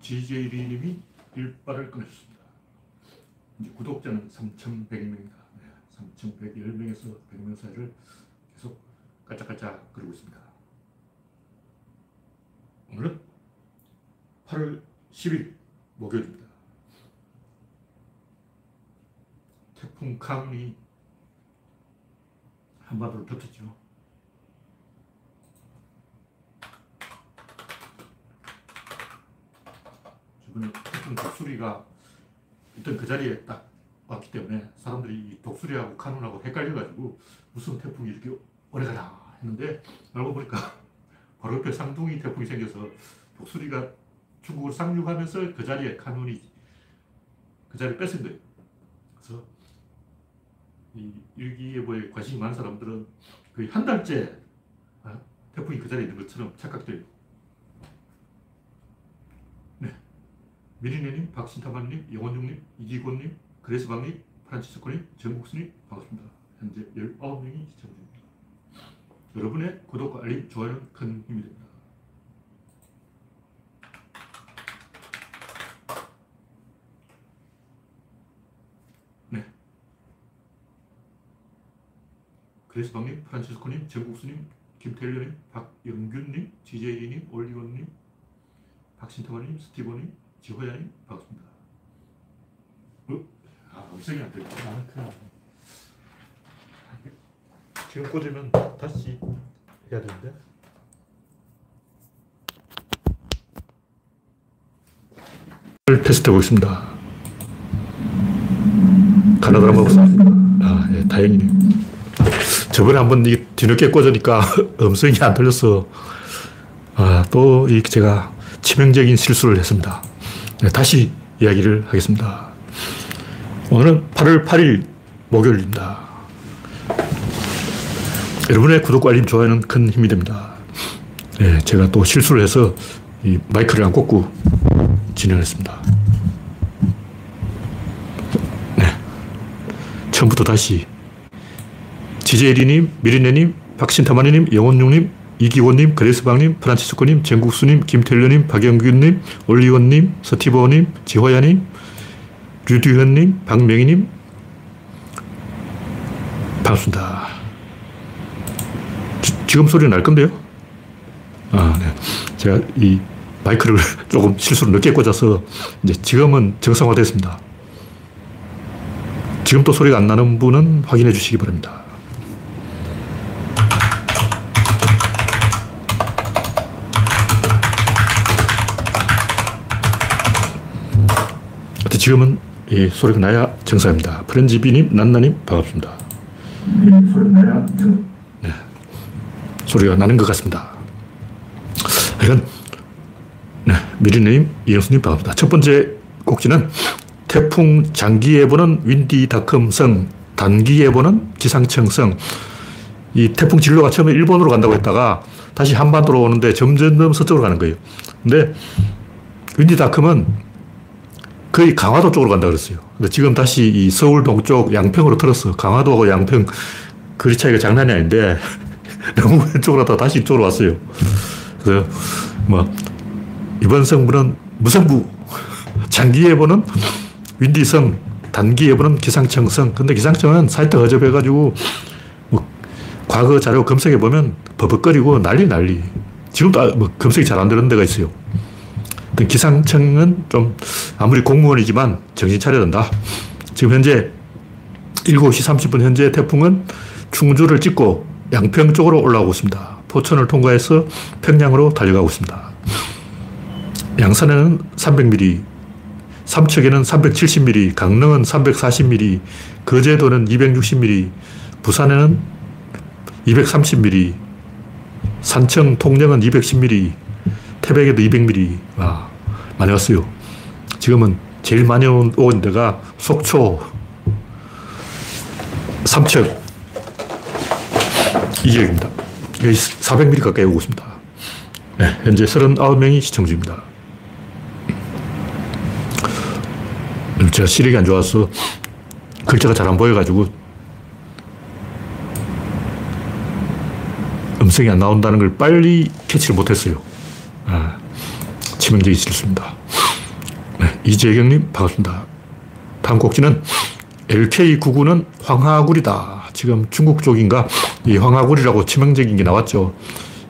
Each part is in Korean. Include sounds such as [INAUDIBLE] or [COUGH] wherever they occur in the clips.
GJD님이 일발을 꺼내셨습니다. 이제 구독자는 3,100명입니다. 네, 3,110명에서 100명 사이를 계속 깔짝깔짝 그리고 있습니다. 오늘은 8월 10일 목요일입니다. 태풍 캄이 한반도를 덮쳤죠. 이번에 태풍 독수리가 있던 그 자리에 딱 왔기 때문에 사람들이 독수리하고 카눈하고 헷갈려가지고 무슨 태풍이 이렇게 오래 가나 했는데 알고 보니까 [LAUGHS] 바로 옆에 상둥이 태풍이 생겨서 독수리가 중국을 상륙하면서 그 자리에 카눈이 그 자리를 뺏은 거예요. 그래서 이 일기예보에 관심이 많은 사람들은 거의 한 달째 아, 태풍이 그 자리에 있는 것처럼 착각돼요. 미리네님, 박신타마님, 영원중님, 이기곤님, 그레스방님, 프란치스코님, 정국수님 반갑습니다. 현재 19명이 시청 중입니다. 여러분의 구독과 알림, 좋아요는 큰 힘이 됩니다. 네. 그레스방님, 프란치스코님, 정국수님, 김태일님, 박영균님, 지제이님, 올리원님, 박신타마님, 스티브님, 지호야님 반갑습니다. 어? 아, 음성이 안 들려. 아, 그래. 지금 꽂으면 다시 해야 되는데. 테스트 해보겠습니다. 가나다라 먹었습니다. 아, 예, 다행이네요. 저번에 한번 뒤늦게 꽂으니까 [LAUGHS] 음성이 안 들렸어. 아, 또, 이 제가 치명적인 실수를 했습니다. 네, 다시 이야기를 하겠습니다. 오늘은 8월 8일 목요일입니다. 여러분의 구독과 알림, 좋아요는 큰 힘이 됩니다. 네, 제가 또 실수를 해서 이 마이크를 안 꽂고 진행했습니다. 네. 처음부터 다시 지제리님, 미리네님, 박신타마니님, 영원용님, 이기원님, 그레스방님, 프란치스코님, 정국수님, 김태련님, 박영균님, 올리원님, 서티버님, 지호야님, 류두현님, 박명희님, 반갑습니다. 지, 지금 소리 날 건데요? 아, 네. 제가 이 마이크를 [LAUGHS] 조금 실수로 늦게 꽂아서 이제 지금은 정상화됐습니다. 지금 또 소리가 안 나는 분은 확인해 주시기 바랍니다. 지금은 이 소리가 나야 정상입니다. 프렌지비님, 난나님, 반갑습니다. 정... 네. 소리가 나는 것 같습니다. 이건, 네. 미리님, 이영수님, 반갑습니다. 첫 번째 꼭지는 태풍 장기 예보는 윈디닷컴성, 단기 예보는 기상청성. 이 태풍 진로가 처음에 일본으로 간다고 했다가 다시 한반도로 오는데 점점 서쪽으로 가는 거예요. 근데 윈디닷컴은 거의 강화도 쪽으로 간다 그랬어요. 근데 지금 다시 이 서울 동쪽 양평으로 틀었어. 강화도하고 양평 거리 차이가 장난이 아닌데 너무 왼쪽으로 다 다시 이쪽으로 왔어요. 그래서 뭐 이번 성분은 무성부, 장기 예보는 윈디성, 단기 예보는 기상청성. 근데 기상청은 사이트 허접해가지고 뭐 과거 자료 검색해 보면 버벅거리고 난리 난리. 지금도 아, 뭐 검색이 잘 안 되는 데가 있어요. 기상청은 좀 아무리 공무원이지만 정신 차려야 된다. 지금 현재 7시 30분 현재 태풍은 충주를 찍고 양평 쪽으로 올라오고 있습니다. 포천을 통과해서 평양으로 달려가고 있습니다. 양산에는 300mm, 삼척에는 370mm, 강릉은 340mm, 거제도는 260mm, 부산에는 230mm, 산청, 통영은 210mm, 태백에도 200mm. 와, 많이 왔어요. 지금은 제일 많이 온 데가 속초, 삼척, 이 지역입니다. 400mm 가까이 오고 있습니다. 네, 현재 39명이 시청 중입니다. 제가 시력이 안 좋아서 글자가 잘 안 보여가지고 음성이 안 나온다는 걸 빨리 캐치를 못했어요. 아, 치명적인 실수입니다. 이재경님, 반갑습니다. 다음 곡지는 LK99는 황하구리다. 지금 중국 쪽인가 이 황하구리라고 치명적인 게 나왔죠.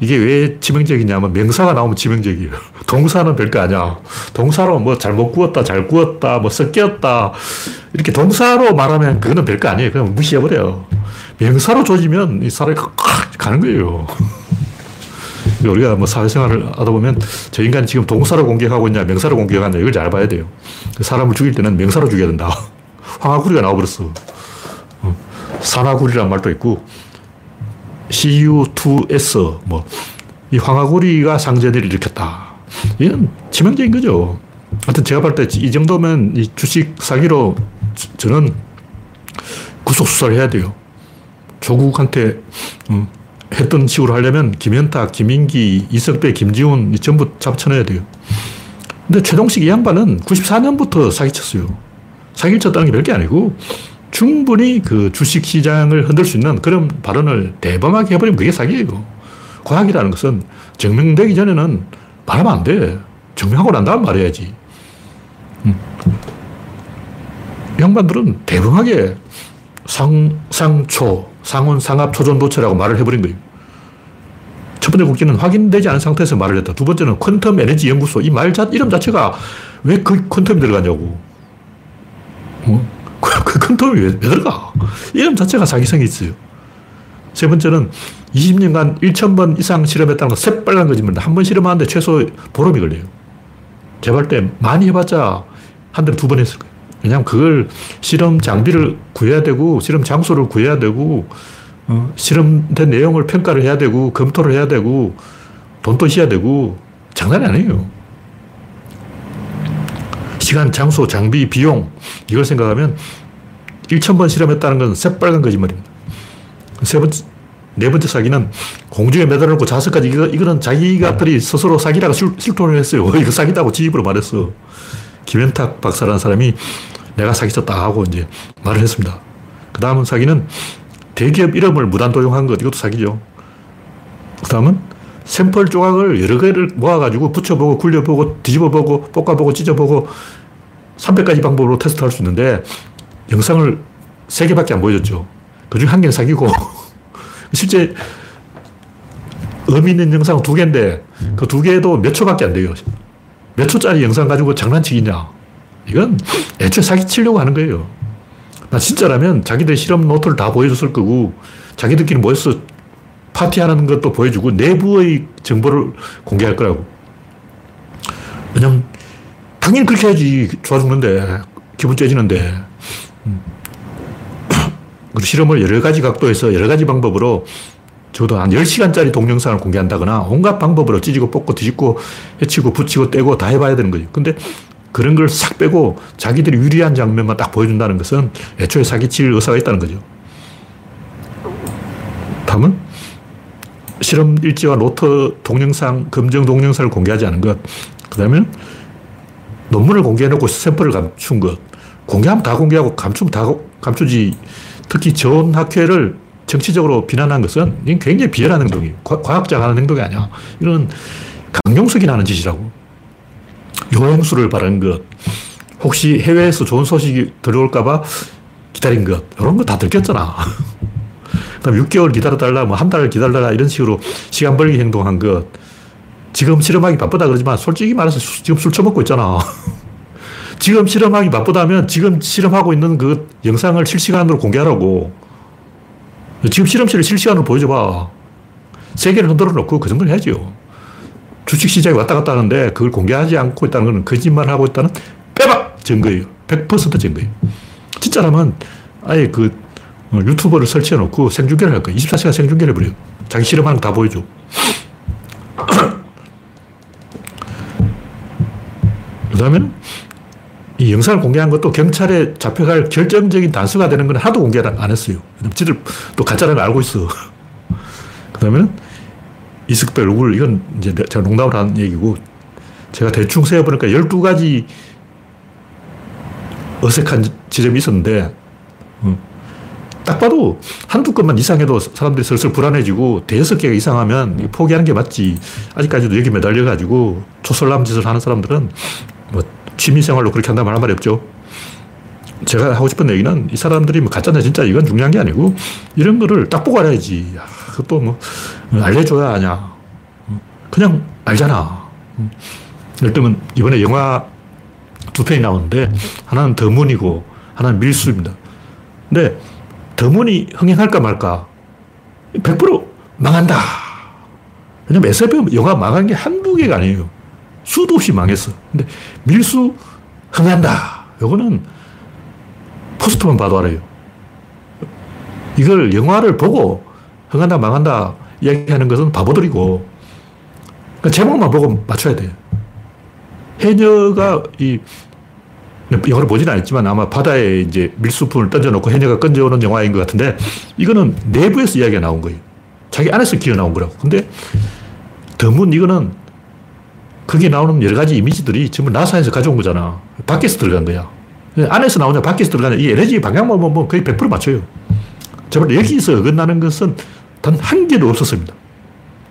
이게 왜 치명적이냐면 명사가 나오면 치명적이에요. [LAUGHS] 동사는 별거 아니야. 동사로 뭐 잘못 구웠다, 잘 구웠다, 뭐 섞였다. 이렇게 동사로 말하면 그거는 별거 아니에요. 그냥 무시해버려요. 명사로 조지면 이 사람이 가는 거예요. [LAUGHS] 우리가 뭐 사회생활을 하다 보면 저 인간이 지금 동사로 공격하고 있냐, 명사로 공격하냐, 이걸 잘 봐야 돼요. 사람을 죽일 때는 명사로 죽여야 된다. [LAUGHS] 황하구리가 나와버렸어. 어. 산화구리란 말도 있고, CU2S, 뭐, 이 황하구리가 상전을 일으켰다. 이건 치명적인 거죠. 하여튼 제가 볼 때 이 정도면 이 주식 사기로 저는 구속수사를 해야 돼요. 조국한테 음, 했던 식으로 하려면 김현탁, 김인기, 이석배, 김지훈 전부 잡쳐내야 돼요. 근데 최동식 이 양반은 94년부터 사기쳤어요. 사기를 쳤다는 게 별게 아니고 충분히 그 주식 시장을 흔들 수 있는 그런 발언을 대범하게 해버리면 그게 사기예요. 과학이라는 것은 증명되기 전에는 말하면 안 돼. 증명하고 난 다음 말해야지. 음. 양반들은 대범하게 상, 상초, 상온, 상합, 초전, 도체라고 말을 해버린 거예요. 첫 번째 국기는 확인되지 않은 상태에서 말을 했다. 두 번째는 퀀텀 에너지 연구소. 이 말 자, 이름 자체가 왜 그 퀀텀이 들어가냐고. 어? 그, 그 퀀텀이 왜, 왜 들어가? 이름 자체가 사기성이 있어요. 세 번째는 20년간 1,000번 이상 실험했다는 건 새빨간 거짓말입니다. 한 번 실험하는데 최소 보름이 걸려요. 제발 때 많이 해봤자 한 달에 두 번 했을 거예요. 왜냐하면 그걸 실험 장비를 구해야 되고, 실험 장소를 구해야 되고, 어, 실험된 내용을 평가를 해야 되고, 검토를 해야 되고, 돈도 써야 되고, 장난이 아니에요. 시간, 장소, 장비, 비용, 이걸 생각하면 1천번 실험했다는 건 새빨간 거짓말입니다. 세 번째, 네 번째 사기는 공중에 매달아 놓고 자석까지 이거, 이거는 자기가 들이 스스로 사기라고 실, 실토를 했어요. [LAUGHS] 이거 사기다고 지 입으로 말했어. 김현탁 박사라는 사람이 내가 사기쳤다 하고 이제 말을 했습니다. 그 다음은 사기는 대기업 이름을 무단 도용한 것, 이것도 사기죠. 그 다음은 샘플 조각을 여러 개를 모아가지고 붙여보고, 굴려보고, 뒤집어보고, 볶아보고, 찢어보고, 300가지 방법으로 테스트할 수 있는데, 영상을 3개밖에 안 보여줬죠. 그 중에 한 개는 사기고, [LAUGHS] 실제 의미 있는 영상은 두 개인데, 그 두 개도 몇 초밖에 안 돼요. 몇 초짜리 영상 가지고 장난치기냐. 이건 애초에 사기치려고 하는 거예요. 나 진짜라면 자기들 실험 노트를 다 보여줬을 거고, 자기들끼리 모여서 파티하는 것도 보여주고, 내부의 정보를 공개할 거라고. 왜냐면, 당연히 그렇게 해야지. 좋아 죽는데, 기분 째지는데. 음. 그리고 실험을 여러 가지 각도에서 여러 가지 방법으로 저도 한 10시간짜리 동영상을 공개한다거나 온갖 방법으로 찢고 뽑고 뒤집고 해치고 붙이고 떼고 다 해봐야 되는 거죠. 근데 그런 걸 싹 빼고 자기들이 유리한 장면만 딱 보여준다는 것은 애초에 사기칠 의사가 있다는 거죠. 다음은 실험 일지와 노트 동영상, 검증 동영상을 공개하지 않은 것. 그 다음에 논문을 공개해놓고 샘플을 감춘 것. 공개하면 다 공개하고 감추면 다 감추지. 특히 전 학회를 정치적으로 비난한 것은 굉장히 비열한 행동이에요. 과학자가 하는 행동이 아니야. 이런 강용석이 하는 짓이라고. 요행수를 바라는 것. 혹시 해외에서 좋은 소식이 들어올까봐 기다린 것. 이런 거 다 들켰잖아. [LAUGHS] 그다음 6개월 기다려달라, 뭐 한 달 기다려라 이런 식으로 시간 벌기 행동한 것. 지금 실험하기 바쁘다 그러지만 솔직히 말해서 지금 술 처먹고 있잖아. [LAUGHS] 지금 실험하기 바쁘다면 지금 실험하고 있는 그 영상을 실시간으로 공개하라고. 지금 실험실을 실시간으로 보여줘봐. 세계를 흔들어 놓고 그 정도는 해야죠. 주식시장이 왔다 갔다 하는데 그걸 공개하지 않고 있다는 것은 거짓말을 하고 있다는 빼박 증거예요. 100% 증거예요. 진짜라면 아예 그 어, 유튜버를 설치해 놓고 생중계를 할 거예요. 24시간 생중계를 해버려요. 자기 실험하는 거 다 보여줘. [COUGHS] 그 다음에는 이 영상을 공개한 것도 경찰에 잡혀갈 결정적인 단서가 되는 건 하도 공개를 안 했어요. 왜냐면 지들 또 가짜라는 걸 알고 있어. [LAUGHS] 그 다음에는 이석배 얼굴, 이건 이제 제가 농담을 한 얘기고, 제가 대충 세어보니까 12가지 어색한 지점이 있었는데, 음, 딱 봐도 한두 건만 이상해도 사람들이 슬슬 불안해지고, 대여섯 개가 이상하면 포기하는 게 맞지. 아직까지도 여기 매달려가지고 초설남 짓을 하는 사람들은 뭐 취미생활로 그렇게 한다면 할 말이 없죠. 제가 하고 싶은 얘기는 이 사람들이 뭐 가짜냐 진짜 이건 중요한 게 아니고 이런 거를 딱 보고 알아야지. 그것도 뭐 알려줘야 하냐. 그냥 알잖아. 예를 들면 이번에 영화 두 편이 나오는데 하나는 더문이고 하나는 밀수입니다. 근데 더문이 흥행할까 말까 100% 망한다. 왜냐면 SF 영화 망한 게 한두 개가 아니에요. 수도 없이 망했어. 근데 밀수 흥한다. 요거는 포스터만 봐도 알아요. 이걸 영화를 보고 흥한다, 망한다 이야기하는 것은 바보들이고, 그러니까 제목만 보고 맞춰야 돼요. 해녀가 이, 영화를 보지는 않았지만 아마 바다에 이제 밀수품을 던져놓고 해녀가 건져오는 영화인 것 같은데, 이거는 내부에서 이야기가 나온 거예요. 자기 안에서 기어 나온 거라고. 근데 드문 이거는 거기에 나오는 여러 가지 이미지들이 전부 나사에서 가져온 거잖아. 밖에서 들어간 거야. 안에서 나오냐, 밖에서 들어가냐, 이 에너지 방향만 보면 거의 100% 맞춰요. 정말 여기서 어긋나는 것은 단 한 개도 없었습니다.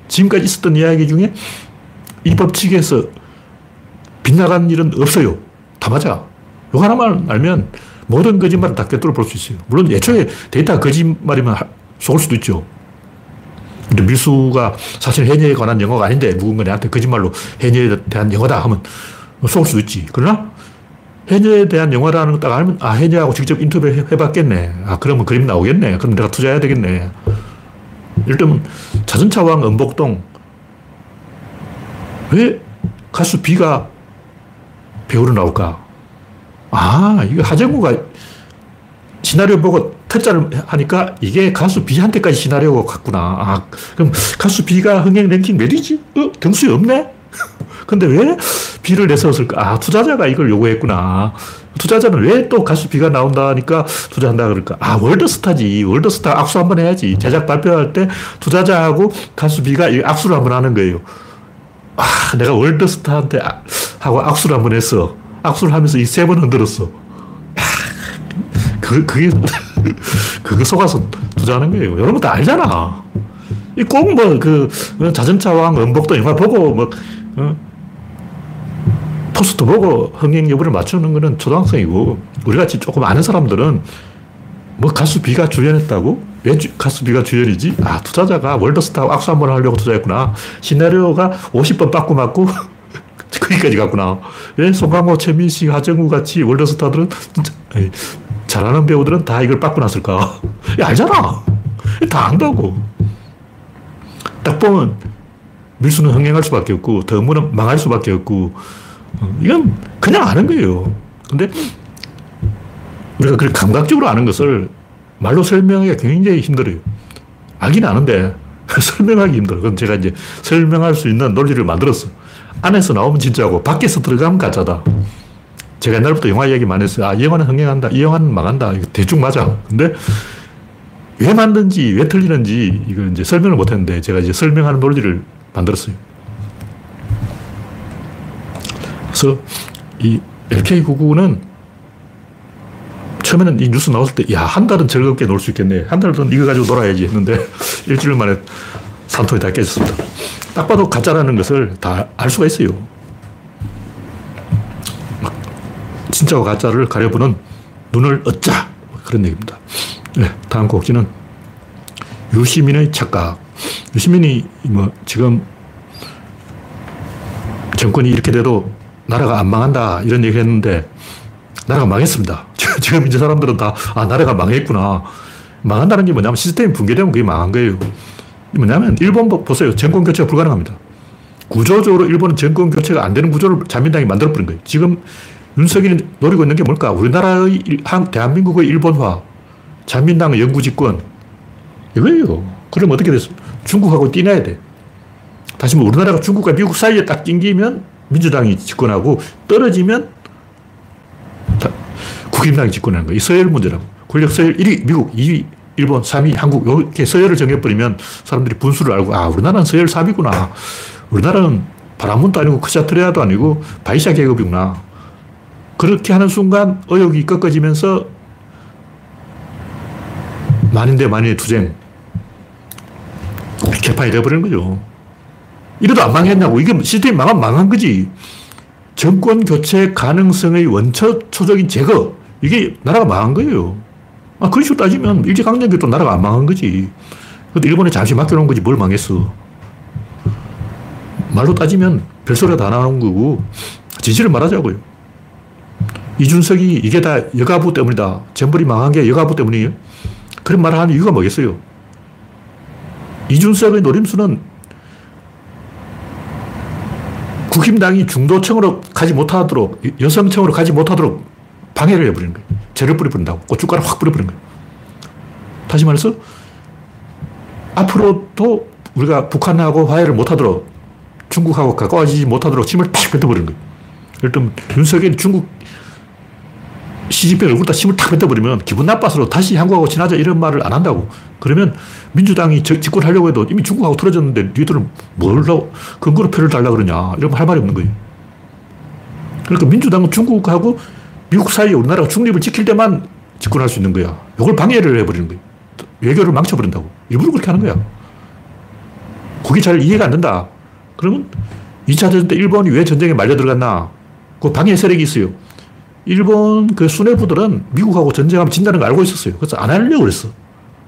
지금까지 있었던 이야기 중에 이 법칙에서 빗나간 일은 없어요. 다 맞아. 요 하나만 알면 모든 거짓말을 다 꿰뚫어 볼 수 있어요. 물론 애초에 데이터 거짓말이면 속을 수도 있죠. 근데 밀수가 사실 해녀에 관한 영화가 아닌데 누군가 내한테 거짓말로 해녀에 대한 영화다 하면 속을 수도 있지. 그러나 해녀에 대한 영화라는 거 딱 알면, 아, 해녀하고 직접 인터뷰 해봤겠네. 아, 그러면 그림 나오겠네. 그럼 내가 투자해야 되겠네. 예를 들면, 자전차 왕 은복동. 왜 가수 비가 배우로 나올까? 아, 이거 하정우가 시나리오 보고 특자를 하니까 이게 가수 B한테까지 시나리오가 갔구나. 아, 그럼 가수 B가 흥행 랭킹 몇이지? 어, 등수에 없네? [LAUGHS] 근데 왜 B를 내세웠을까? 아, 투자자가 이걸 요구했구나. 투자자는 왜 또 가수 B가 나온다니까 투자한다 그럴까? 아, 월드스타지. 월드스타 악수 한번 해야지. 제작 발표할 때 투자자하고 가수 B가 악수를 한번 하는 거예요. 아, 내가 월드스타한테 아, 하고 악수를 한번 했어. 악수를 하면서 이 세 번 흔들었어. 그, 그게, [LAUGHS] 그거 속아서 투자하는 거예요. 여러분 다 알잖아. 꼭 뭐, 그, 자전차 왕 은복도 영화 보고, 뭐, 어? 포스터 보고 흥행 여부를 맞추는 거는 초등학생이고, 우리 같이 조금 아는 사람들은 뭐 가수 B가 주연했다고? 왜 주, 가수 B가 주연이지? 아, 투자자가 월드스타 악수 한 번 하려고 투자했구나. 시나리오가 50번 빠꾸 맞고, [LAUGHS] 거기까지 갔구나. 왜 송강호, 최민식, 하정우 같이 월드스타들은 진짜, 에이, 잘하는 배우들은 다 이걸 빠꾸 났을까? [LAUGHS] 야, 알잖아. 다 안다고. 딱 보면 밀수는 흥행할 수밖에 없고, 더무는 망할 수밖에 없고, 어, 이건 그냥 아는 거예요. 근데 우리가 그 감각적으로 아는 것을 말로 설명하기가 굉장히 힘들어요. 알긴 아는데 [LAUGHS] 설명하기 힘들어. 그럼 제가 이제 설명할 수 있는 논리를 만들었어. 안에서 나오면 진짜고 밖에서 들어가면 가짜다. 제가 옛날부터 영화 이야기 많이 했어요. 아, 이 영화는 흥행한다. 이 영화는 망한다. 이거 대충 맞아. 근데 왜 만든지, 왜 틀리는지 이걸 이제 설명을 못 했는데 제가 이제 설명하는 논리를 만들었어요. 그래서 이 LK99는 처음에는 이 뉴스 나왔을 때, 야, 한 달은 즐겁게 놀 수 있겠네. 한 달은 이거 가지고 놀아야지 했는데, [LAUGHS] 일주일 만에 산통이 다 깨졌습니다. 딱 봐도 가짜라는 것을 다 알 수가 있어요. 진짜와 가짜를 가려보는 눈을 얻자. 그런 얘기입니다. 네, 다음 곡지는 유시민의 착각. 유시민이 뭐 지금 정권이 이렇게 돼도 나라가 안 망한다 이런 얘기를 했는데 나라가 망했습니다. [LAUGHS] 지금 이제 사람들은 다, 아, 나라가 망했구나. 망한다는 게 뭐냐면 시스템이 붕괴되면 그게 망한 거예요. 뭐냐면 일본 보세요. 정권 교체가 불가능합니다. 구조적으로 일본은 정권 교체가 안 되는 구조를 자민당이 만들어버린 거예요. 지금 윤석열이 노리고 있는 게 뭘까? 우리나라의, 대한민국의 일본화, 자민당의 영구집권. 이거예요. 그럼 어떻게 됐어? 중국하고 띠나야 돼. 다시 뭐 우리나라가 중국과 미국 사이에 딱 낑기면 민주당이 집권하고 떨어지면 국힘당이 집권하는 거예요. 이 서열 문제라고. 권력 서열 1위 미국, 2위 일본, 3위 한국. 이렇게 서열을 정해버리면 사람들이 분수를 알고, 아, 우리나라는 서열 3위구나. 우리나라는 바람문도 아니고 크샤트레아도 아니고 바이샤 계급이구나. 그렇게 하는 순간 의욕이 꺾어지면서 만인 대 만인의 투쟁. 개판이 되어버리는 거죠. 이래도 안 망했냐고. 이게 시스템이 망한, 망한 거지. 정권 교체 가능성의 원초적인 제거. 이게 나라가 망한 거예요. 아, 그런 식으로 따지면 일제강점기도 나라가 안 망한 거지. 근데 일본에 잠시 맡겨놓은 거지 뭘 망했어. 말로 따지면 별소리가 다 나오는 거고 진실을 말하자고요. 이준석이 이게 다 여가부 때문이다. 잼버리 망한 게 여가부 때문이에요. 그런 말을 하는 이유가 뭐겠어요? 이준석의 노림수는 국힘당이 중도층으로 가지 못하도록, 여성층으로 가지 못하도록 방해를 해버리는 거예요. 재를 뿌려버린다고. 고춧가루 확 뿌려버리는 거예요. 다시 말해서, 앞으로도 우리가 북한하고 화해를 못하도록, 중국하고 가까워지지 못하도록 침을 탁 뱉어버리는 거예요. 예를 윤석열이 중국 시진핑 얼굴다 침을 탁 뱉어버리면 기분 나빠서 다시 한국하고 친하자 이런 말을 안 한다고. 그러면 민주당이 집권하려고 해도 이미 중국하고 틀어졌는데 니들은 뭘로 근거로 표를 달라 그러냐. 이러면 할 말이 없는 거예요. 그러니까 민주당은 중국하고 미국 사이에 우리나라가 중립을 지킬 때만 집권할 수 있는 거야. 이걸 방해를 해버리는 거예요. 외교를 망쳐버린다고. 일부러 그렇게 하는 거야. 그게 잘 이해가 안 된다. 그러면 2차 대전 때 일본이 왜 전쟁에 말려 들어갔나? 그 방해 세력이 있어요. 일본 그 수뇌부들은 미국하고 전쟁하면 진다는 걸 알고 있었어요. 그래서 안 하려고 그랬어.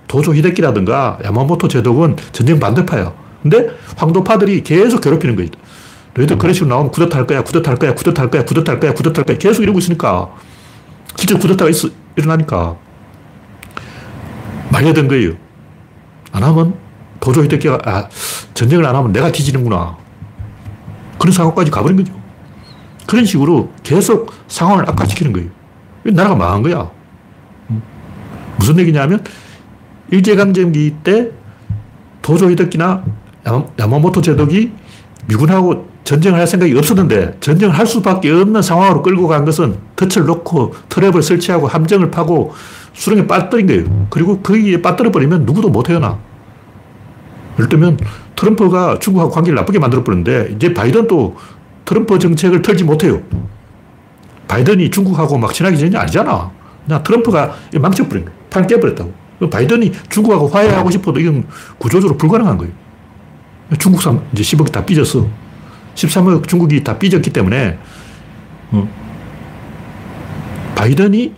도조 히데키라든가 야마모토 제독은 전쟁 반대파야. 근데 황도파들이 계속 괴롭히는 거예요. 너희들 그런 식으로 나오면 쿠데타 할 거야, 쿠데타 할 거야, 쿠데타 할 거야, 쿠데타 할 거야, 쿠데타 할 거야. 계속 이러고 있으니까. 실제 쿠데타가 일어나니까. 말려든 거예요. 안 하면 도조 히데키가, 아, 전쟁을 안 하면 내가 뒤지는구나. 그런 상황까지 가버린 거죠. 그런 식으로 계속 상황을 악화시키는 거예요. 나라가 망한 거야. 무슨 얘기냐면, 일제강점기 때 도조 히데키나 야마모토 제독이 미군하고 전쟁을 할 생각이 없었는데 전쟁을 할 수밖에 없는 상황으로 끌고 간 것은 덫을 놓고 트랩을 설치하고 함정을 파고 수렁에 빠뜨린 거예요. 그리고 거기에 빠뜨려 버리면 누구도 못 헤어나. 예를 들면 트럼프가 중국하고 관계를 나쁘게 만들어 버렸는데 이제 바이든도 트럼프 정책을 털지 못해요. 바이든이 중국하고 막 친하게 게 아니잖아. 그냥 트럼프가 망쳐버린 거예요. 판 깨버렸다고. 바이든이 중국하고 화해하고 싶어도 이건 구조적으로 불가능한 거예요. 중국 산 이제 10억 다 삐졌어. 13억 중국이 다 삐졌기 때문에 어. 바이든이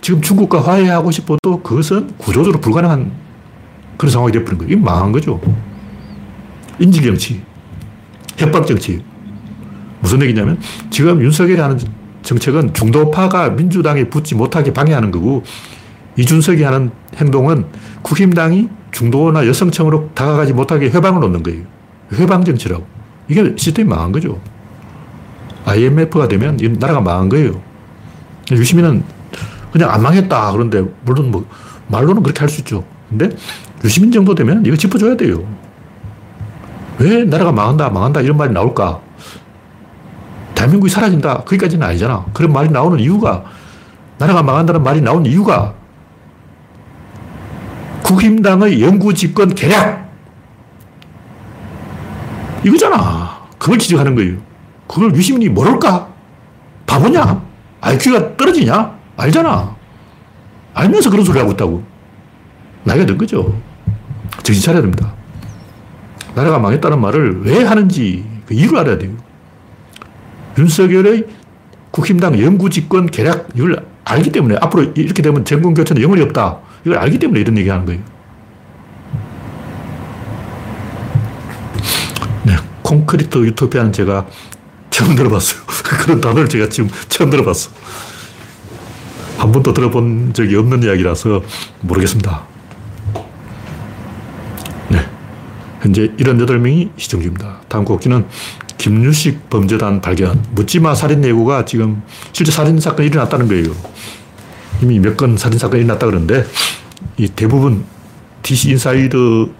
지금 중국과 화해하고 싶어도 그것은 구조적으로 불가능한 그런 상황이 되어버린 거예요. 이게 망한 거죠. 인질정치, 협박정치. 무슨 얘기냐면 지금 윤석열이 하는 정책은 중도파가 민주당에 붙지 못하게 방해하는 거고 이준석이 하는 행동은 국힘당이 중도나 여성층으로 다가가지 못하게 회방을 놓는 거예요. 회방 정치라고. 이게 시스템이 망한 거죠. IMF가 되면 이 나라가 망한 거예요. 유시민은 그냥 안 망했다. 그런데 물론 뭐 말로는 그렇게 할 수 있죠. 근데 유시민 정도 되면 이거 짚어줘야 돼요. 왜 나라가 망한다, 망한다 이런 말이 나올까? 대한민국이 사라진다. 거기까지는 아니잖아. 그런 말이 나오는 이유가 나라가 망한다는 말이 나오는 이유가 국힘당의 영구 집권 계략. 이거잖아. 그걸 지적하는 거예요. 그걸 유시민이 모를까? 바보냐? IQ가 떨어지냐? 알잖아. 알면서 그런 소리 하고 있다고. 나이가 든 거죠. 정신 차려야 됩니다. 나라가 망했다는 말을 왜 하는지 그 이유를 알아야 돼요. 윤석열의 국힘당 영구 집권 계략, 이걸 알기 때문에 앞으로 이렇게 되면 정권 교체는 영원히 없다. 이걸 알기 때문에 이런 얘기 하는 거예요. 네. 콘크리트 유토피아는 제가 처음 들어봤어요. [LAUGHS] 그런 단어를 제가 지금 처음 들어봤어. 한 번도 들어본 적이 없는 이야기라서 모르겠습니다. 네. 현재 78명이 시청 중입니다. 다음 꼭지는 김유식 범죄단 발견. 묻지마 살인 예고가 지금 실제 살인 사건이 일어났다는 거예요. 이미 몇 건 살인 사건이 일어났다 그러는데 이 대부분 DC 인사이드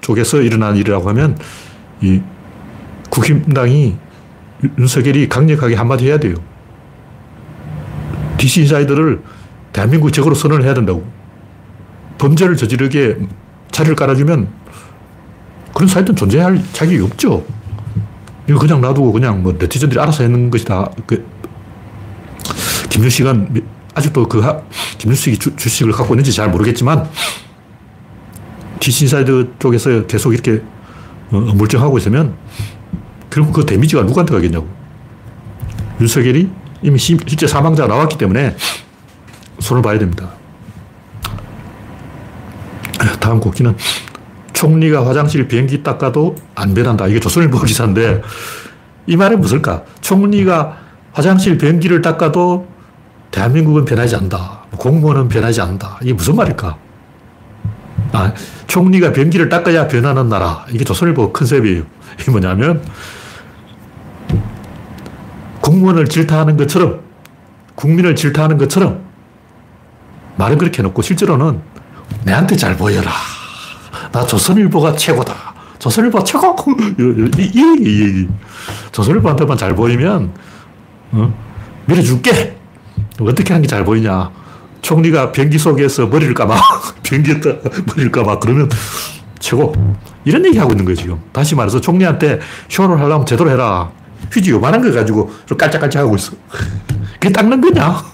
쪽에서 일어난 일이라고 하면 이 국힘당이 윤석열이 강력하게 한마디 해야 돼요. DC 인사이드를 대한민국 적으로 선언을 해야 된다고. 범죄를 저지르게 자리를 깔아주면 그런 사이트는 존재할 자격이 없죠. 이거 그냥 놔두고 그냥 뭐 네티즌들이 알아서 했는 것이다. 그 김유식은 아직도 그 김유식이 주, 주식을 갖고 있는지 잘 모르겠지만 DC 인사이드 쪽에서 계속 이렇게 어, 물정하고 있으면 결국 그 데미지가 누구한테 가겠냐고. 윤석열이 이미 실제 사망자가 나왔기 때문에 손을 봐야 됩니다. 다음 곡기는 총리가 화장실 비행기 닦아도 안 변한다. 이게 조선일보 기사인데 이 말은 무엇일까? 총리가 화장실 변기를 닦아도 대한민국은 변하지 않는다. 공무원은 변하지 않는다. 이게 무슨 말일까? 아, 총리가 변기를 닦아야 변하는 나라. 이게 조선일보 컨셉이에요. 이게 뭐냐면, 공무원을 질타하는 것처럼, 국민을 질타하는 것처럼, 말은 그렇게 해놓고 실제로는 내한테 잘 보여라. 나 조선일보가 최고다. 조선일보 최고! [LAUGHS] 이, 이, 이, 이. 조선일보한테만 잘 보이면, 어? 밀어줄게! 어떻게 하는 게 잘 보이냐. 총리가 변기 속에서 머리를 감아. [LAUGHS] 변기에다 머리를 감아. 그러면 최고. 이런 얘기 하고 있는 거예요, 지금. 다시 말해서 총리한테 쇼를 하려면 제대로 해라. 휴지 요만한 거 가지고 깔짝깔짝 하고 있어. 그게 닦는 거냐?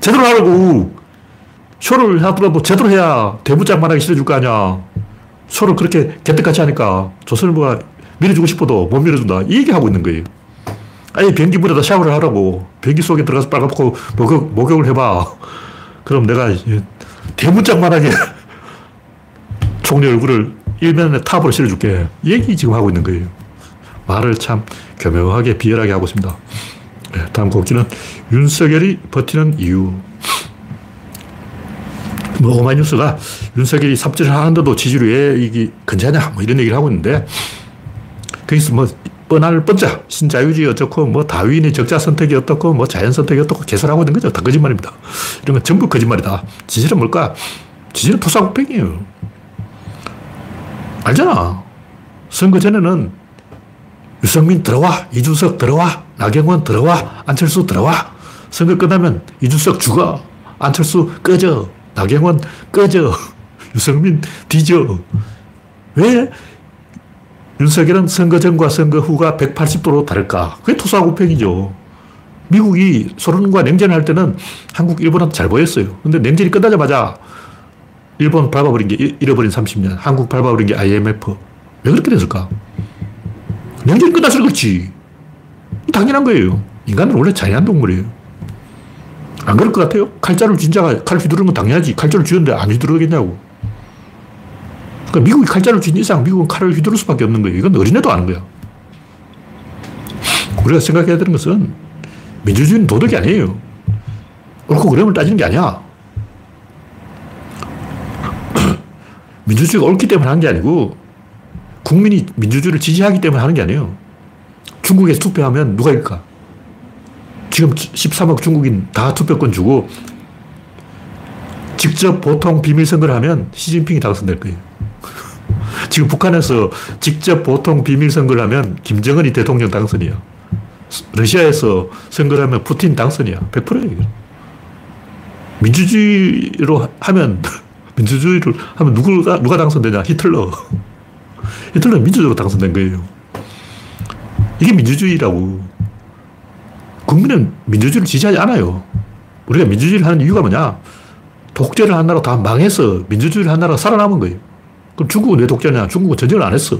제대로 하라고. 쇼를 하더라도 제대로 해야 대문짝만하게 실어줄 거 아니야. 쇼를 그렇게 개떡같이 하니까 조선일보가 밀어주고 싶어도 못 밀어준다. 이 얘기 하고 있는 거예요. 아예 변기 물에다 샤워를 하라고. 변기 속에 들어가서 빨아먹고 목욕, 목욕을 해봐. 그럼 내가 대문짝만하게 [LAUGHS] 총리 얼굴을 일면에 탑으로 실어줄게. 이 얘기 지금 하고 있는 거예요. 말을 참 교묘하게 비열하게 하고 있습니다. 네, 다음 곡지는 윤석열이 버티는 이유. 뭐 오마이뉴스가 윤석열이 삽질을 하는데도 지지율이 왜 이게 근자냐 뭐 이런 얘기를 하고 있는데 거기서 뭐 뻔할 뻔자, 신자유주의 어떻고, 뭐 다윈의 적자 선택이 어떻고, 뭐 자연 선택이 어떻고 개설하고 있는 거죠. 다 거짓말입니다. 이런 건 전부 거짓말이다. 진실은 뭘까? 진실은 토사구팽이에요. 알잖아. 선거 전에는 유승민 들어와, 이준석 들어와, 나경원 들어와, 안철수 들어와. 선거 끝나면 이준석 죽어, 안철수 꺼져, 나경원 꺼져, 유승민 뒤져. 왜 윤석열은 선거 전과 선거 후가 180도로 다를까? 그게 투사구팽이죠. 미국이 소련과 냉전을 할 때는 한국, 일본한테 잘 보였어요. 근데 냉전이 끝나자마자 일본 밟아버린 게 잃어버린 30년, 한국 밟아버린 게 IMF. 왜 그렇게 됐을까? 냉전이 끝나서 그렇지. 당연한 거예요. 인간은 원래 자연한 동물이에요. 안 그럴 것 같아요? 칼자루 진짜가 칼 휘두르는 건 당연하지. 칼자루 쥐었는데 안 휘두르겠냐고. 그러니까 미국이 칼자루 쥔 이상 미국은 칼을 휘두를 수밖에 없는 거예요. 이건 어린애도 아는 거야. 우리가 생각해야 되는 것은 민주주의는 도덕이 아니에요. 옳고 그름을 따지는 게 아니야. [CLEARS THROAT] 민주주의가 옳기 때문에 하는 게 아니고 국민이 민주주의를 지지하기 때문에 하는 게 아니에요. 중국에서 투표하면 누가 일까? 지금 13억 중국인 다 투표권 주고 직접 보통 비밀 선거를 하면 시진핑이 당선될 거예요. [LAUGHS] 지금 북한에서 직접 보통 비밀 선거를 하면 김정은이 대통령 당선이야. 러시아에서 선거를 하면 푸틴 당선이야. 100%예요. 민주주의로 하면, [LAUGHS] 민주주의를 하면 누가, 누가 당선되냐? 히틀러. [LAUGHS] 히틀러 민주적으로 당선된 거예요. 이게 민주주의라고. 국민은 민주주의를 지지하지 않아요. 우리가 민주주의를 하는 이유가 뭐냐? 독재를 한 나라 다 망해서 민주주의를 한 나라가 살아남은 거예요. 그럼 중국은 왜 독재냐? 중국은 전쟁을 안 했어.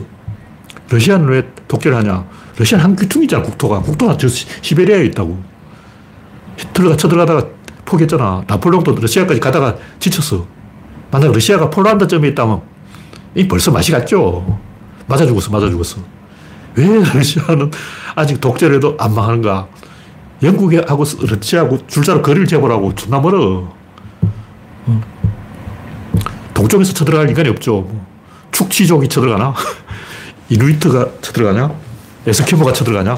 러시아는 왜 독재를 하냐? 러시아는 한 귀퉁이잖아, 국토가. 국토가 저 시베리아에 있다고. 히틀러가 쳐들어가다가 포기했잖아. 나폴레옹도 러시아까지 가다가 지쳤어. 만약 러시아가 폴란드점에 있다면 이 벌써 맛이 갔죠. 맞아 죽었어, 맞아 죽었어. 왜 [LAUGHS] 러시아는 아직 독재를 해도 안 망하는가? 영국하고 러시아하고 줄자로 거리를 재보라고 존나 멀어. 동쪽에서 쳐들어갈 인간이 없죠. 축치족이 쳐들어가나? [LAUGHS] 이누이트가 쳐들어가냐? 에스키모가 쳐들어가냐?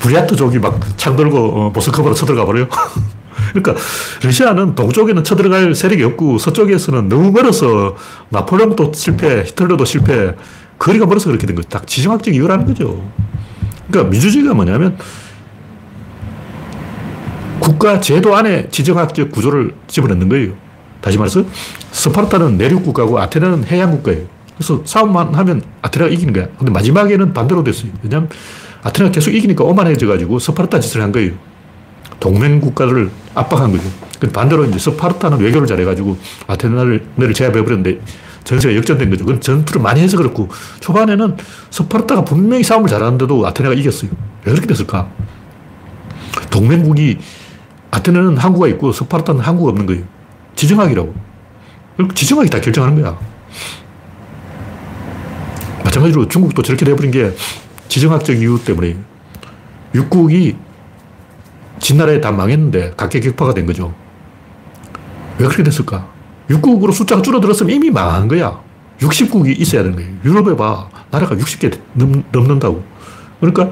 브리아트족이 막 창 들고 어, 모스크바로 쳐들어가 버려요. [LAUGHS] 그러니까 러시아는 동쪽에는 쳐들어갈 세력이 없고 서쪽에서는 너무 멀어서 나폴레옹도 실패, 히틀러도 실패, 거리가 멀어서 그렇게 된 거죠. 딱 지정학적 이유라는 거죠. 그러니까 민주주의가 뭐냐면 국가 제도 안에 지정학적 구조를 집어넣는 거예요. 다시 말해서 스파르타는 내륙 국가고 아테네는 해양 국가예요. 그래서 싸움만 하면 아테네가 이기는 거야. 근데 마지막에는 반대로 됐어요. 왜냐하면 아테네가 계속 이기니까 오만해져가지고 스파르타 짓을 한 거예요. 동맹 국가를 압박한 거죠. 반대로 이제 스파르타는 외교를 잘해가지고 아테네를 제압해버렸는데 전세가 역전된 거죠. 그건 전투를 많이 해서 그렇고 초반에는 스파르타가 분명히 싸움을 잘하는데도 아테네가 이겼어요. 왜 그렇게 됐을까? 동맹국이 아테네는 항구가 있고 스파르타는 항구가 없는 거예요. 지정학이라고. 지정학이 다 결정하는 거야. 마찬가지로 중국도 저렇게 돼버린 게 지정학적 이유 때문에 육국이 진나라에 다 망했는데 각계격파가 된 거죠. 왜 그렇게 됐을까? 육국으로 숫자가 줄어들었으면 이미 망한 거야. 60국이 있어야 되는 거예요. 유럽에 봐. 나라가 60개 넘, 넘는다고. 그러니까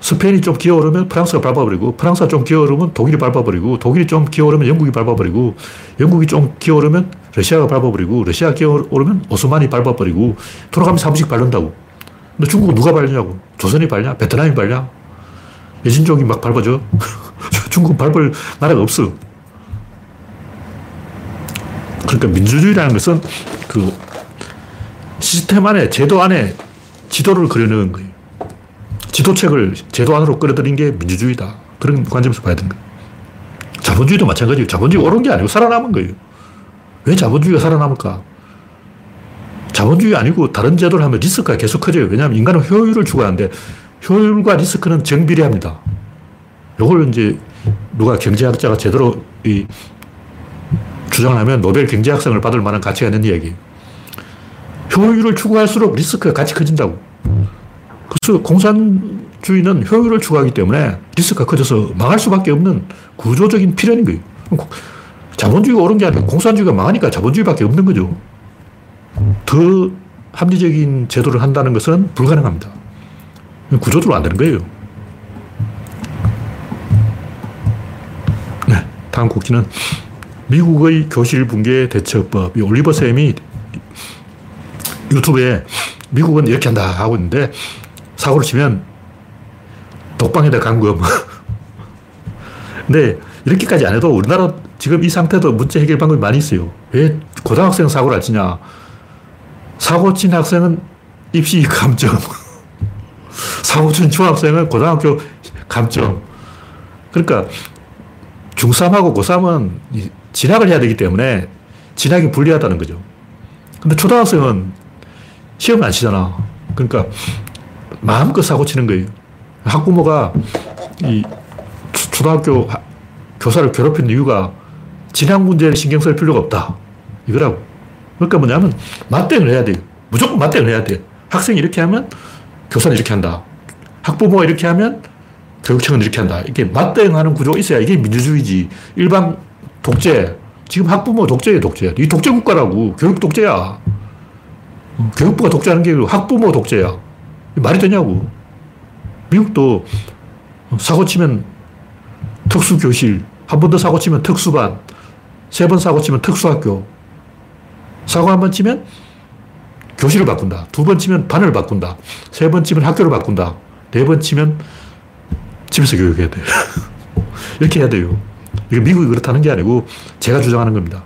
스페인이 좀 기어오르면 프랑스가 밟아버리고, 프랑스가 좀 기어오르면 독일이 밟아버리고, 독일이 좀 기어오르면 영국이 밟아버리고, 영국이 좀 기어오르면 러시아가 밟아버리고, 러시아가 기어오르면 오스만이 밟아버리고, 돌아가면서 한 번씩 밟는다고. 근데 중국은 누가 밟냐고. 조선이 밟냐? 베트남이 밟냐? 여진족이 막 밟아줘. [LAUGHS] 중국 밟을 나라가 없어. 그러니까 민주주의라는 것은 그 시스템 안에, 제도 안에 지도를 그려넣은 거예요. 지도책을 제도 안으로 끌어들인 게 민주주의다. 그런 관점에서 봐야 거예요. 자본주의도 마찬가지예요. 자본주의 옳은 게 아니고 살아남은 거예요. 왜 자본주의가 살아남을까? 자본주의 아니고 다른 제도를 하면 리스크가 계속 커져요. 왜냐하면 인간은 효율을 추구하는데 효율과 리스크는 정비례합니다. 이걸 이제 누가 경제학자가 제대로 이 주장을 하면 노벨 경제학상을 받을 만한 가치가 있는 이야기예요. 효율을 추구할수록 리스크가 같이 커진다고. 그래서 공산주의는 효율을 추구하기 때문에 리스크가 커져서 망할 수밖에 없는 구조적인 필연인 거예요. 자본주의가 옳은 게 아니고 공산주의가 망하니까 자본주의밖에 없는 거죠. 더 합리적인 제도를 한다는 것은 불가능합니다. 구조적으로 안 되는 거예요. 네, 다음 곡지는 미국의 교실 붕괴 대처법. 올리버 쌤이 유튜브에 미국은 이렇게 한다 하고 있는데 사고를 치면 독방에다 감금. [LAUGHS] 근데 이렇게까지 안 해도 우리나라 지금 이 상태도 문제 해결 방법이 많이 있어요. 왜 고등학생 사고를 안 치냐? 사고 친 학생은 입시 감점. [LAUGHS] 사고 친 중학생은 고등학교 감점. 그러니까 중3하고 고3은 진학을 해야 되기 때문에 진학이 불리하다는 거죠. 근데 초등학생은 시험을 안 치잖아. 그러니까 마음껏 사고 치는 거예요. 학부모가 이 초등학교 교사를 괴롭히는 이유가 진학 문제를 신경 쓸 필요가 없다. 이거라고. 그러니까 뭐냐면 맞대응을 해야 돼요. 무조건 맞대응을 해야 돼. 학생이 이렇게 하면 교사는 이렇게 한다. 학부모가 이렇게 하면 교육청은 이렇게 한다. 이게 맞대응하는 구조가 있어야 이게 민주주의지. 일반 독재. 지금 학부모 독재예요, 독재. 이 독재 국가라고. 교육 독재야. 교육부가 독재하는 게 학부모 독재야. 말이 되냐고. 미국도 사고 치면 특수교실, 한 번 더 사고 치면 특수반, 세 번 사고 치면 특수학교, 사고 한 번 치면 교실을 바꾼다. 두 번 치면 반을 바꾼다. 세 번 치면 학교를 바꾼다. 네 번 치면 집에서 교육해야 돼. [LAUGHS] 이렇게 해야 돼요. 이게 미국이 그렇다는 게 아니고 제가 주장하는 겁니다.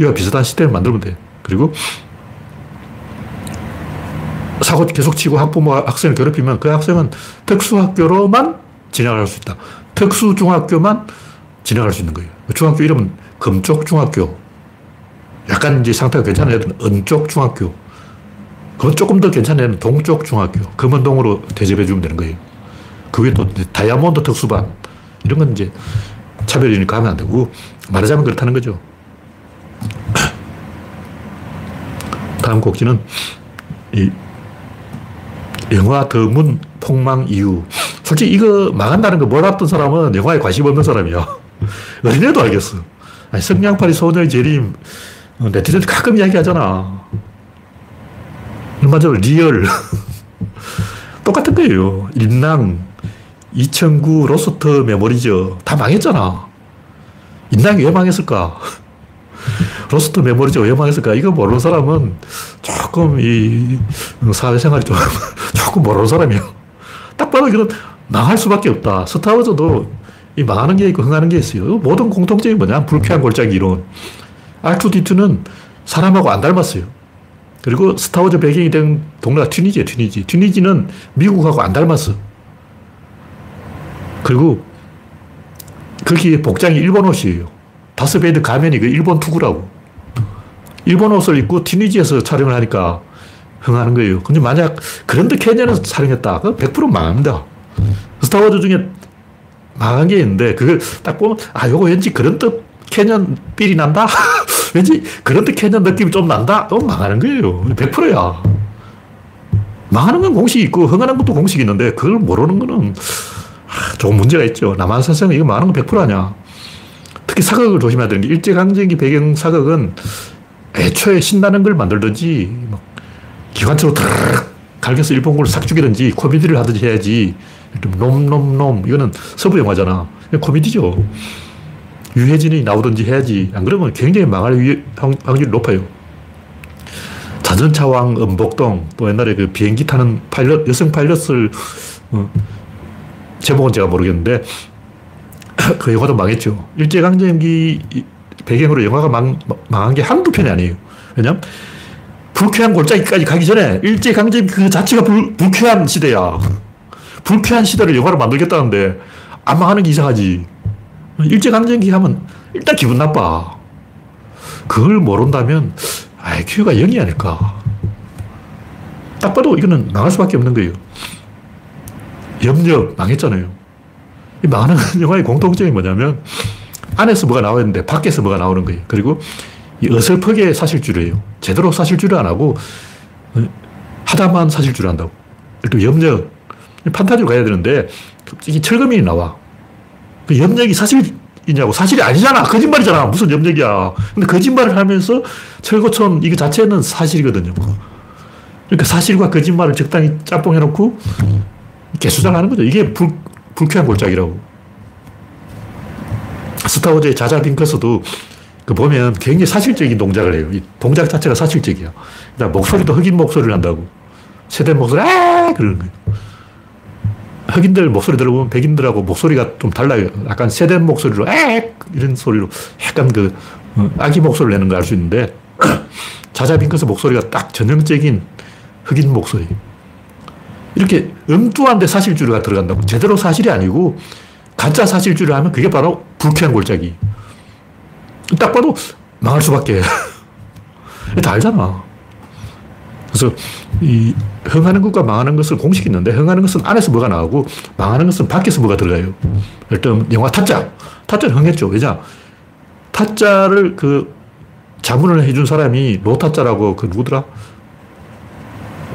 이와 비슷한 시스템을 만들면 돼. 그리고 사고 계속 치고 학부모 학생을 괴롭히면 그 학생은 특수학교로만 진학할 수 있다. 특수중학교만 진학할 수 있는 거예요. 중학교 이름은 금쪽 중학교. 약간 이제 상태가 괜찮은 애들은 은쪽 중학교. 그건 조금 더 괜찮은 애는 동쪽 중학교. 금은동으로 대접해 주면 되는 거예요. 그 위에 또 다이아몬드 특수반. 이런 건 이제 차별이니까 하면 안 되고, 말하자면 그렇다는 거죠. [CLEARS THROAT] 다음 곡지는 이 영화 더문 폭망 이유. 솔직히 이거 망한다는 거 몰랐던 사람은 영화에 관심 없는 사람이야. [LAUGHS] 어린애도 알겠어. 아니, 성냥팔이 소녀의 재림, 네티즌 가끔 이야기하잖아. 얼마 전 리얼. [LAUGHS] 똑같은 거예요. 인랑, 2009 로스트 메모리즈. 다 망했잖아. 인랑이 왜 망했을까? [LAUGHS] 로스트 메모리즈. 왜 망했을까? 이거 모르는 사람은 조금 이 사회생활이 좀 조금 모르는 사람이에요. [LAUGHS] 딱 봐도 이건 망할 수밖에 없다. 스타워즈도 이 망하는 게 있고 흥하는 게 있어요. 모든 공통점이 뭐냐? 불쾌한 골짜기 이론. R2D2는 사람하고 안 닮았어요. 그리고 스타워즈 배경이 된 동네가 튀니지예요, 튀니지. 튀니지는 미국하고 안 닮았어. 그리고 거기 복장이 일본 옷이에요. 다스베이드 가면이 그 일본 투구라고. 일본 옷을 입고 튀니지에서 촬영을 하니까 흥하는 거예요. 근데 만약 그런데 캐년에서 촬영했다. 그100% 망합니다. 스타워즈 중에 망한 게 있는데 그걸 딱 보면 아 요거 왠지 그런 뜻 캐년 삘이 난다? [LAUGHS] 왠지 그런 뜻 캐년 느낌이 좀 난다? 어 망하는 거예요. 100%야. 망하는 건 공식이 있고 흥하는 것도 공식이 있는데 그걸 모르는 거는 조금 문제가 있죠. 남한사상 이거 망하는 건 100% 아니야. 특히 사극을 조심해야 되는 게 일제강점기 배경 사극은 애초에 신나는 걸 만들든지 기관차로 드르륵 갈겨서 일본군을 싹 죽이든지 코미디를 하든지 해야지 놈놈놈 이거는 서부 영화잖아. 코미디죠. 유해진이 나오든지 해야지. 안 그러면 굉장히 망할 확률이 높아요. 자전차왕 음복동 또 옛날에 그 비행기 타는 파일럿 여성 파일럿을 어, 제목은 제가 모르겠는데 [CLEARS THROAT] 그 영화도 망했죠. 일제강점기 배경으로 영화가 망, 망한 게 한두 편이 아니에요. 왜냐면 불쾌한 골짜기까지 가기 전에 일제강점기 그 자체가 불, 불쾌한 시대야. 불쾌한 시대를 영화로 만들겠다는데 안 망하는 게 이상하지. 일제강점기 하면 일단 기분 나빠. 그걸 모른다면 IQ가 0이 아닐까. 딱 봐도 이거는 망할 수밖에 없는 거예요. 염력 망했잖아요. 이 망하는 [LAUGHS] 영화의 공통점이 뭐냐면 안에서 뭐가 나와 있는데 밖에서 뭐가 나오는 거예요. 그리고 이 어설프게 사실주의예요. 제대로 사실주의를 안 하고 어, 하다만 사실주의를 한다고. 또 염력. 판타지로 가야 되는데 이게 철거민이 나와. 그 염력이 사실이냐고. 사실이 아니잖아. 거짓말이잖아. 무슨 염력이야. 근데 거짓말을 하면서 철거촌 이거 자체는 사실이거든요. 그러니까 사실과 거짓말을 적당히 짬뽕해놓고 개수장하는 거죠. 이게 불, 불쾌한 골짜기라고. 스타워즈의 자자 빙커스도 그 보면 굉장히 사실적인 동작을 해요. 이 동작 자체가 사실적이야. 그러니까 목소리도 흑인 목소리를 한다고. 세대 목소리, 아! 그러는 거예요. 흑인들 목소리 들어보면 백인들하고 목소리가 좀 달라요. 약간 세대 목소리로, 에 이런 소리로 약간 그 어, 아기 목소리를 내는 걸 알 수 있는데 [CLEARS THROAT] 자자 빙커스 목소리가 딱 전형적인 흑인 목소리. 이렇게 엉뚱한데 사실주의가 들어간다고. 제대로 사실이 아니고 가짜 사실주의를 하면 그게 바로 불쾌한 골짜기. 딱 봐도 망할 수밖에. [LAUGHS] 다 알잖아. 그래서 이 흥하는 것과 망하는 것을 공식이 있는데 흥하는 것은 안에서 뭐가 나오고 망하는 것은 밖에서 뭐가 들어가요. 일단 영화 타짜. 타짜는 흥했죠. 왜냐? 타짜를 그 자문을 해준 사람이 노타짜라고 그 누구더라?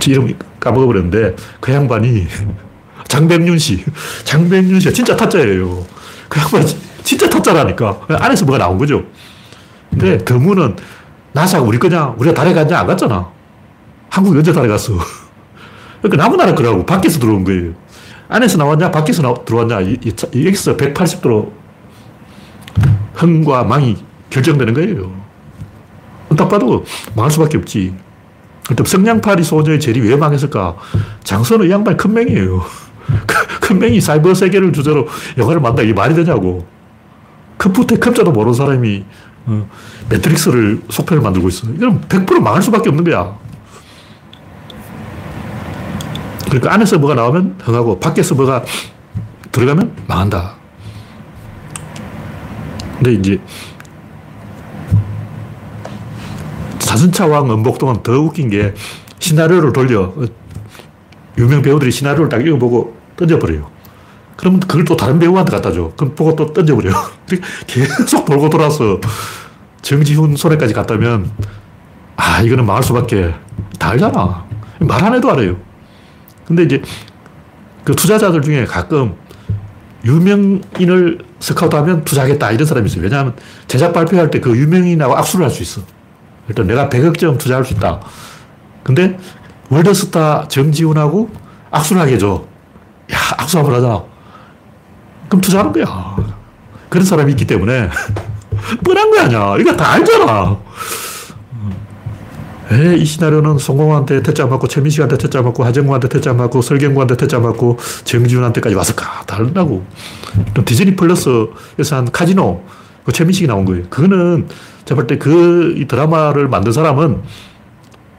이름 까먹어버렸는데 그 양반이 [LAUGHS] 장백윤 씨. 장백윤 씨가 진짜 타짜예요. 그 양반이 진짜 타짜라니까. 안에서 뭐가 나온 거죠. 근데 드문은 나사가 우리 거냐? 우리가 달에 갔냐? 안 갔잖아. 한국이 언제 달에 갔어? [LAUGHS] 그러니까 남은 나라 거라고 밖에서 들어온 거예요. 안에서 나왔냐? 밖에서 나, 들어왔냐? 이, 이, 여기서 180도로 흥과 망이 결정되는 거예요. 딱 봐도 망할 수밖에 없지. 그때 성냥팔이 소녀의 젤이 왜 망했을까? 장선우 양반 큰 맹이에요. [LAUGHS] 큰 맹이 사이버 세계를 주제로 영화를 만다 이게 말이 되냐고. 컴퓨터 컴자도 모르는 사람이 어, 매트릭스를 속편을 만들고 있어. 이건 100% 망할 수밖에 없는 거야. 그러니까 안에서 뭐가 나오면 흥하고 밖에서 뭐가 들어가면 망한다. 근데 이제 자전차 왕 은복동은 더 웃긴 게 시나리오를 돌려 유명 배우들이 시나리오를 딱 읽어보고 던져버려요. 그러면 그걸 또 다른 배우한테 갖다 줘. 그럼 보고 또 던져버려. [LAUGHS] 계속 돌고 돌아서 정지훈 손에까지 갔다면 아, 이거는 망할 수밖에 다 알잖아. 말 안 해도 알아요. 근데 이제 그 투자자들 중에 가끔 유명인을 스카우트하면 투자하겠다 이런 사람이 있어요. 왜냐하면 제작 발표할 때 그 유명인하고 악수를 할 수 있어. 일단 내가 100억점 투자할 수 있다. 근데 월드스타 정지훈하고 악수를 하게 해줘. 야, 악수 한번 하자. 그럼 투자하는 거야. 그런 사람이 있기 때문에 [LAUGHS] 뻔한 거 아니야. 이거 다 알잖아. 에, 이 시나리오는 송공한테 퇴짜 맞고 최민식한테 퇴짜 맞고 하정우한테 퇴짜 맞고 설경구한테 퇴짜 맞고 정지훈한테까지 왔을까? 다르다고. 디즈니 플러스에서 한 카지노 그 최민식이 나온 거예요. 그거는 제가 볼 때 그 드라마를 만든 사람은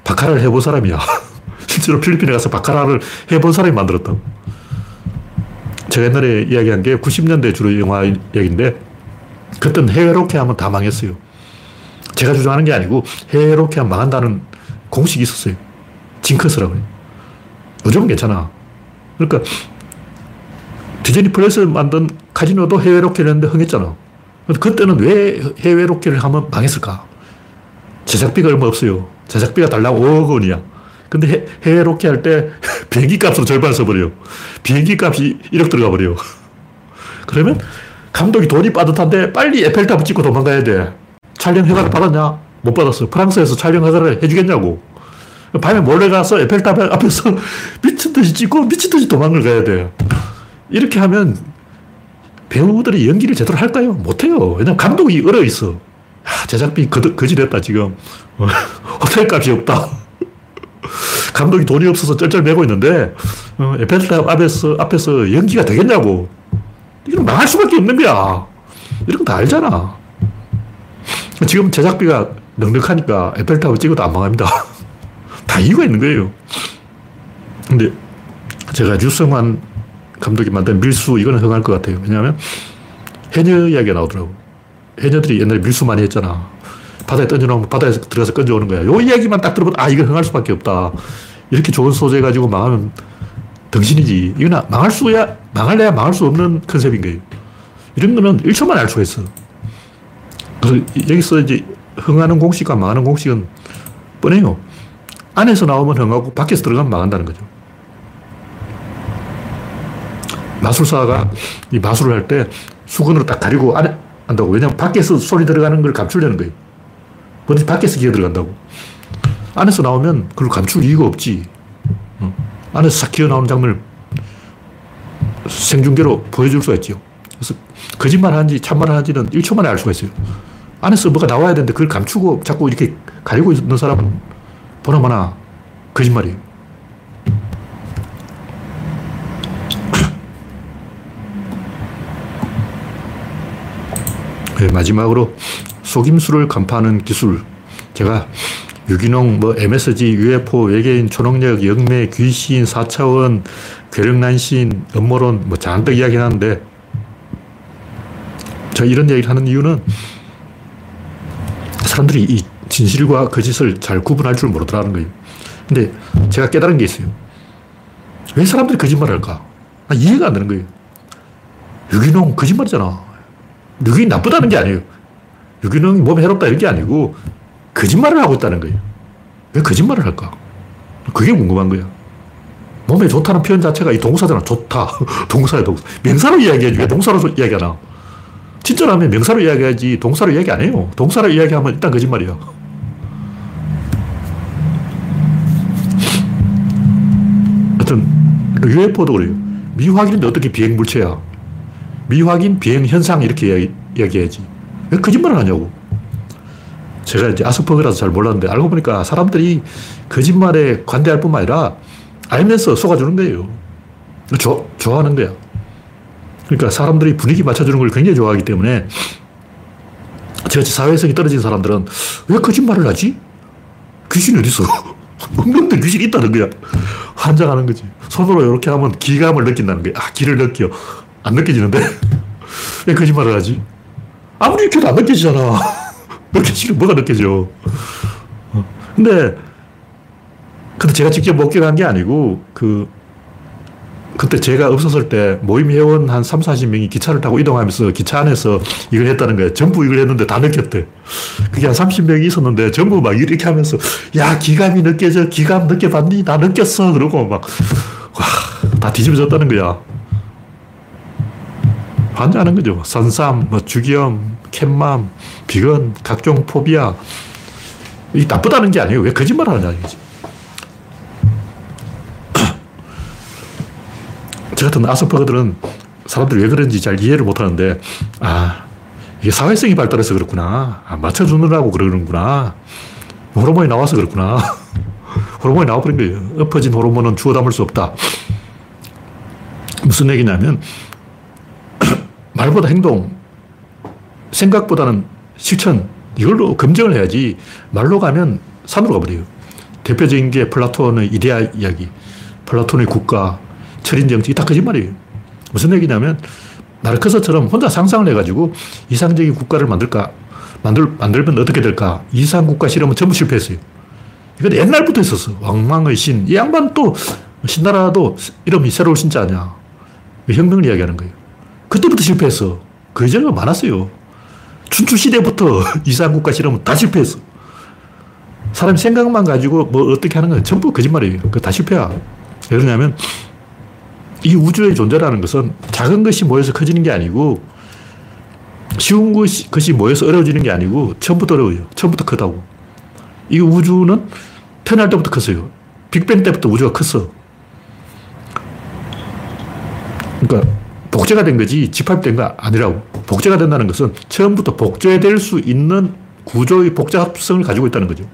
바카라를 해본 사람이야. [LAUGHS] 실제로 필리핀에 가서 바카라를 해본 사람이 만들었다. 제가 옛날에 이야기한 게 90년대 주로 영화 이야기인데 그때는 해외 로케 하면 다 망했어요. 제가 주장하는 게 아니고 해외 로케 하면 망한다는 공식이 있었어요. 징크스라고 해요. 요즘은 괜찮아. 그러니까 디즈니 플러스 만든 카지노도 해외 로케를 했는데 흥했잖아. 그때는 왜 해외 로케를 하면 망했을까? 제작비가 얼마 없어요. 제작비가 달랑 5억 원이야. 근데 해외 로케 할 때 [LAUGHS] 비행기 값으로 절반 써버려요. 비행기 값이 1억 들어가 버려요. 그러면 감독이 돈이 빠듯한데 빨리 에펠탑을 찍고 도망가야 돼. 촬영 허가를 받았냐? 못 받았어. 프랑스에서 촬영 허가를 해주겠냐고. 밤에 몰래 가서 에펠탑 앞에서 [LAUGHS] 미친 듯이 찍고 미친 듯이 도망을 가야 돼. 이렇게 하면 배우들이 연기를 제대로 할까요? 못해요. 왜냐면 감독이 얼어 있어. 아, 제작비 거지됐다, 지금. [LAUGHS] 호텔 값이 없다. 감독이 돈이 없어서 쩔쩔매고 있는데, 어, 에펠탑 앞에서, 앞에서 연기가 되겠냐고. 이건 망할 수밖에 없는 거야. 이런 거 다 알잖아. 지금 제작비가 넉넉하니까 에펠탑을 찍어도 안 망합니다. [LAUGHS] 다 이유가 있는 거예요. 근데 제가 유성환 감독이 만든 밀수 이거는 흥할 것 같아요. 왜냐하면 해녀 이야기가 나오더라고. 해녀들이 옛날에 밀수 많이 했잖아. 바다에 던져놓으면 바다에 들어가서 건져오는 거야. 요 이야기만 딱 들어보면 아, 이거 흥할 수밖에 없다. 이렇게 좋은 소재 가지고 망하면 덩신이지. 이거는 망할 수야, 망할래야 망할 수 없는 컨셉인 거예요. 이런 거는 1초만 알 수가 있어. 그래서 여기서 이제 흥하는 공식과 망하는 공식은 뻔해요. 안에서 나오면 흥하고 밖에서 들어가면 망한다는 거죠. 마술사가 이 마술을 할 때 수건으로 딱 가리고 안에 한다고. 왜냐면 밖에서 소리 들어가는 걸 감추려는 거예요. 뭐든지 밖에서 기어 들어간다고. 안에서 나오면 그걸 감출 이유가 없지. 안에서 싹 기어 나오는 장면을 생중계로 보여줄 수가 있죠. 그래서 거짓말 하는지 참말 하는지는 1초 만에 알 수가 있어요. 안에서 뭐가 나와야 되는데 그걸 감추고 자꾸 이렇게 가리고 있는 사람은 보나마나 거짓말이에요. [CLEARS THROAT] 네, 마지막으로 속임수를 간파하는 기술. 제가 유기농, 뭐 MSG, UFO, 외계인, 초능력, 영매, 귀신, 4차원, 괴력난신, 음모론 뭐 잔뜩 이야기 하는데 저 이런 얘기를 하는 이유는 사람들이 이 진실과 거짓을 잘 구분할 줄 모르더라는 거예요. 근데 제가 깨달은 게 있어요. 왜 사람들이 거짓말을 할까? 아, 이해가 안 되는 거예요. 유기농 거짓말이잖아. 유기농이 나쁘다는 게 아니에요. 유기농이 몸에 해롭다 이런 게 아니고 거짓말을 하고 있다는 거예요. 왜 거짓말을 할까? 그게 궁금한 거야. 몸에 좋다는 표현 자체가 이 동사잖아. 좋다. [LAUGHS] 동사야, 동사. 명사로 이야기해야지. 왜 동사로 이야기하나? 친절하면 명사로 이야기하지 동사로 이야기 안 해요. 동사로 이야기하면 일단 거짓말이야. 하여튼, UFO도 그래요. 미확인인데 어떻게 비행 물체야? 미확인 비행 현상 이렇게 이야기, 이야기해야지. 왜 거짓말을 하냐고. 제가 이제 아스퍼그라서 잘 몰랐는데 알고 보니까 사람들이 거짓말에 관대할 뿐만 아니라 알면서 속아주는 거예요. 조, 좋아하는 거야. 그러니까 사람들이 분위기 맞춰주는 걸 굉장히 좋아하기 때문에 저같이 사회성이 떨어진 사람들은 왜 거짓말을 하지? 귀신이 어딨어? 없는데 [LAUGHS] 귀신이 있다는 거야. 환장하는 거지. 손으로 이렇게 하면 기감을 느낀다는 거야. 아, 기를 느껴. 안 느껴지는데? [LAUGHS] 왜 거짓말을 하지? 아무리 이렇게도 안 느껴지잖아. [LAUGHS] 느껴지는 뭐가 느껴져. 근데, 근데 제가 직접 목격한 게 아니고, 그, 그때 제가 없었을 때 모임 회원 한 3, 40명이 기차를 타고 이동하면서 기차 안에서 이걸 했다는 거예요. 전부 이걸 했는데 다 느꼈대. 그게 한 30명이 있었는데 전부 막 이렇게 하면서 야, 기감이 느껴져. 기감 느껴봤니? 나 느꼈어. 그러고 막, 와, 다 뒤집어졌다는 거야. 환장하는 거죠. 선삼, 뭐 주기염, 캣맘, 비건, 각종 포비아. 이 나쁘다는 게 아니에요. 왜 거짓말 하느냐, 이거지. 저 같은 아스퍼거들은 사람들이 왜 그런지 잘 이해를 못 하는데, 아, 이게 사회성이 발달해서 그렇구나. 아, 맞춰주느라고 그러는구나. 호르몬이 나와서 그렇구나. [LAUGHS] 호르몬이 나와버린 거예요. 엎어진 호르몬은 주워 담을 수 없다. 무슨 얘기냐면, 말보다 행동, 생각보다는 실천, 이걸로 검증을 해야지 말로 가면 산으로 가버려요. 대표적인 게 플라톤의 이데아 이야기, 플라톤의 국가, 철인 정치, 다 거짓말이에요. 무슨 얘기냐면, 나르크스처럼 혼자 상상을 해가지고 이상적인 국가를 만들까, 만들, 만들면 어떻게 될까, 이상 국가 실험은 전부 실패했어요. 이건 옛날부터 있었어. 왕망의 신. 이 양반 또, 신나라도 이름이 새로운 신자 아니야. 혁명을 이야기하는 거예요. 그때부터 실패했어. 그 예전에 많았어요. 춘추 시대부터 [LAUGHS] 이상국가 실험은 다 실패했어. 사람 생각만 가지고 뭐 어떻게 하는 건 전부 거짓말이에요. 그 다 실패야. 왜 그러냐면 이 우주의 존재라는 것은 작은 것이 모여서 커지는 게 아니고 쉬운 것이 모여서 어려워지는 게 아니고 처음부터 어려워요. 처음부터 크다고. 이 우주는 태어날 때부터 컸어요. 빅뱅 때부터 우주가 컸어. 그러니까 복제가 된 거지 집합된 거 아니라고. 복제가 된다는 것은 처음부터 복제될 수 있는 구조의 복잡성을 가지고 있다는 거죠.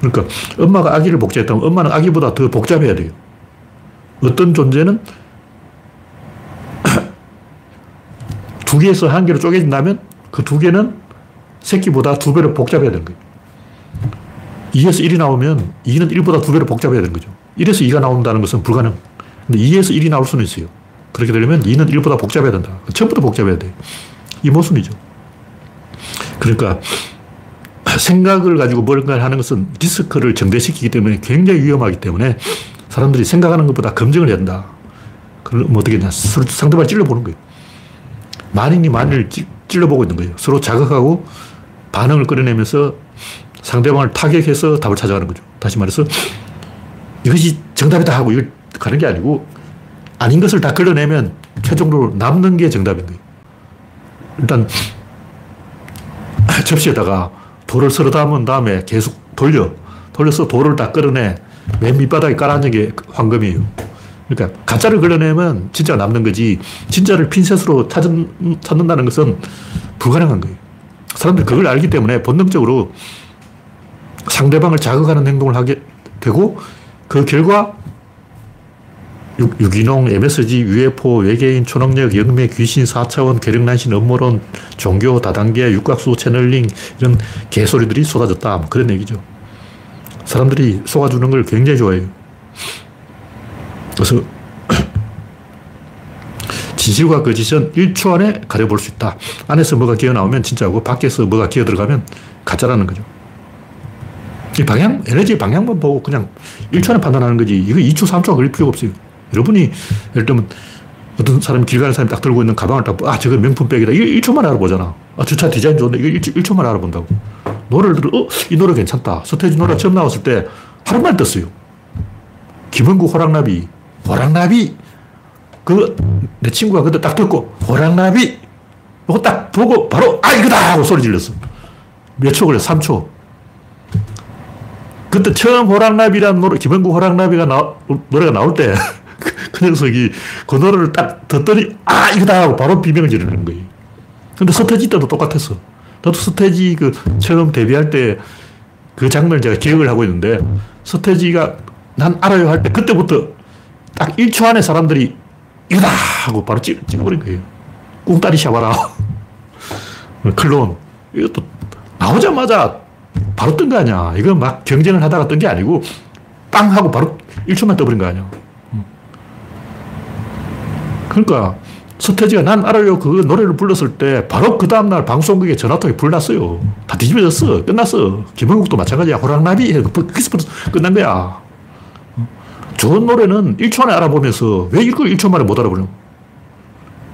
그러니까 엄마가 아기를 복제했다면 엄마는 아기보다 더 복잡해야 돼요. 어떤 존재는 [CLEARS THROAT] 두 개에서 한 개로 쪼개진다면 그 두 개는 새끼보다 두 배로 복잡해야 되는 거예요. 2에서 1이 나오면 2는 1보다 두 배로 복잡해야 되는 거죠. 1에서 2가 나온다는 것은 불가능. 근데 2에서 1이 나올 수는 있어요. 그렇게 되려면 2는 1보다 복잡해야 된다. 처음부터 복잡해야 돼. 이 모순이죠. 그러니까 생각을 가지고 뭔가를 하는 것은 리스크를 정대시키기 때문에 굉장히 위험하기 때문에 사람들이 생각하는 것보다 검증을 해야 된다. 그럼 뭐 어떻게 되냐. 상대방을 찔러보는 거예요. 만인이 만인을 찔러보고 있는 거예요. 서로 자극하고 반응을 끌어내면서 상대방을 타격해서 답을 찾아가는 거죠. 다시 말해서 이것이 정답이다 하고 이걸 가는 게 아니고 아닌 것을 다 걸러내면 최종적으로 남는 게 정답인 거예요. 일단 접시에다가 돌을 서로 담은 다음에 계속 돌려. 돌려서 돌을 다 끌어내. 맨 밑바닥에 깔아앉는 게 황금이에요. 그러니까 가짜를 걸러내면 진짜가 남는 거지 진짜를 핀셋으로 찾은, 찾는다는 것은 불가능한 거예요. 사람들이 그걸 알기 때문에 본능적으로 상대방을 자극하는 행동을 하게 되고 그 결과 유, 유기농, MSG, UFO, 외계인, 초능력, 영매, 귀신, 4차원, 계력난신, 음모론, 종교, 다단계, 육각수, 채널링 이런 개소리들이 쏟아졌다. 뭐 그런 얘기죠. 사람들이 속아주는 걸 굉장히 좋아해요. 그래서 [COUGHS] 진실과 거짓은 1초 안에 가려볼 수 있다. 안에서 뭐가 기어 나오면 진짜고 밖에서 뭐가 기어 들어가면 가짜라는 거죠. 이 방향, 에너지 방향만 보고 그냥 1초 안에 판단하는 거지. 이거 2초, 3초가 걸릴 필요가 없어요. 여러분이 예를 들면 어떤 사람이 길 가는 사람이 딱 들고 있는 가방을 딱, 아, 저거 명품백이다. 이거 1초만 알아보잖아. 아, 저 차 디자인 좋은데 이거 1초, 1초만 알아본다고. 노래를 들어, 어, 이 노래 괜찮다. 서태지 노래 처음 나왔을 때 하루만 떴어요. 김은국 호랑나비. 호랑나비. 그, 내 친구가 그때 딱 듣고, 호랑나비. 이거 딱 보고 바로, 아, 이거다! 하고 소리 질렀어. 몇 초 걸려? 3초. 그때 처음 호랑나비라는 노래, 김은국 호랑나비가 나, 노래가 나올 때, 그 녀석이 그 노래를 딱 듣더니, 아, 이거다! 하고 바로 비명을 지르는 거예요. 근데 서태지 때도 똑같았어. 나도 서태지 그 처음 데뷔할 때 그 장면을 제가 기억을 하고 있는데, 서태지가 난 알아요 할 때 그때부터 딱 1초 안에 사람들이 이거다! 하고 바로 찍, 찍어버린 거예요. 꿍따리 샤바라. [LAUGHS] 클론. 이것도 나오자마자 바로 뜬 거 아니야. 이건 막 경쟁을 하다가 뜬 게 아니고 빵 하고 바로 1초만 떠버린 거 아니야. 그러니까 서태지가 난 알아요 그 노래를 불렀을 때 바로 그 다음날 방송국에 전화통이 불났어요. 다 뒤집어졌어. 끝났어. 김원국도 마찬가지야. 호랑나비. 거기서부터 끝난 거야. 좋은 노래는 1초 안에 알아보면서 왜 이걸 1초 만에 못 알아보냐.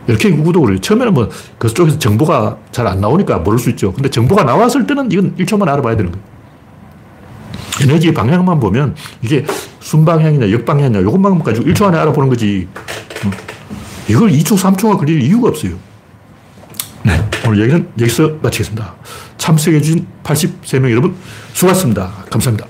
이렇게 구도 그래요. 처음에는 뭐 그쪽에서 정보가 잘 안 나오니까 모를 수 있죠. 근데 정보가 나왔을 때는 이건 1초만 알아봐야 되는 거예요. 에너지 방향만 보면 이게 순방향이냐 역방향이냐 이것만 가지고 1초 안에 알아보는 거지. 이걸 2초, 3초가 걸릴 이유가 없어요. 네. 오늘 얘기는 여기서 마치겠습니다. 참석해주신 83명 여러분 수고하셨습니다. 감사합니다.